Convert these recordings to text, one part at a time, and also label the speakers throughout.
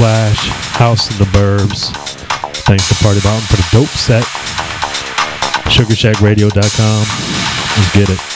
Speaker 1: House in the Burbs. Thanks to Party Mountain for the dope set. SugarShackRadio.com. Let's get it.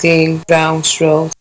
Speaker 2: Control. Bring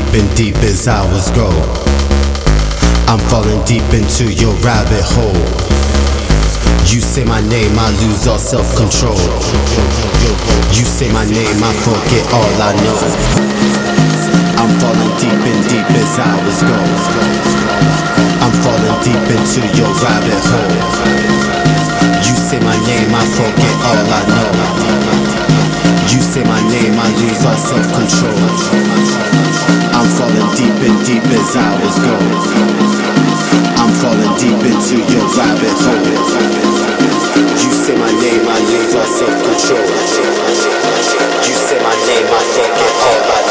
Speaker 2: the and deep
Speaker 3: as hours go. I'm falling deep into your rabbit hole. You say my name, I lose all self control. You say my name, I forget all I know. I'm falling deep and deep as hours go. I'm falling deep into your rabbit hole. You say my name, I forget all I know. You say my name, I lose all self control. I'm falling deep and deep as hours go. I'm falling deep into your rabbit hole. You say my name, I lose all self-control. You say my name, I forget all I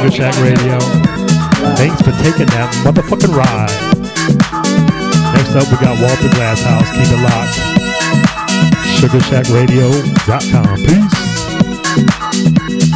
Speaker 1: Sugar Shack Radio. Thanks for taking that motherfucking ride. Next up, we got Walter Glasshouse. Keep it locked. SugarShackRadio.com. Peace.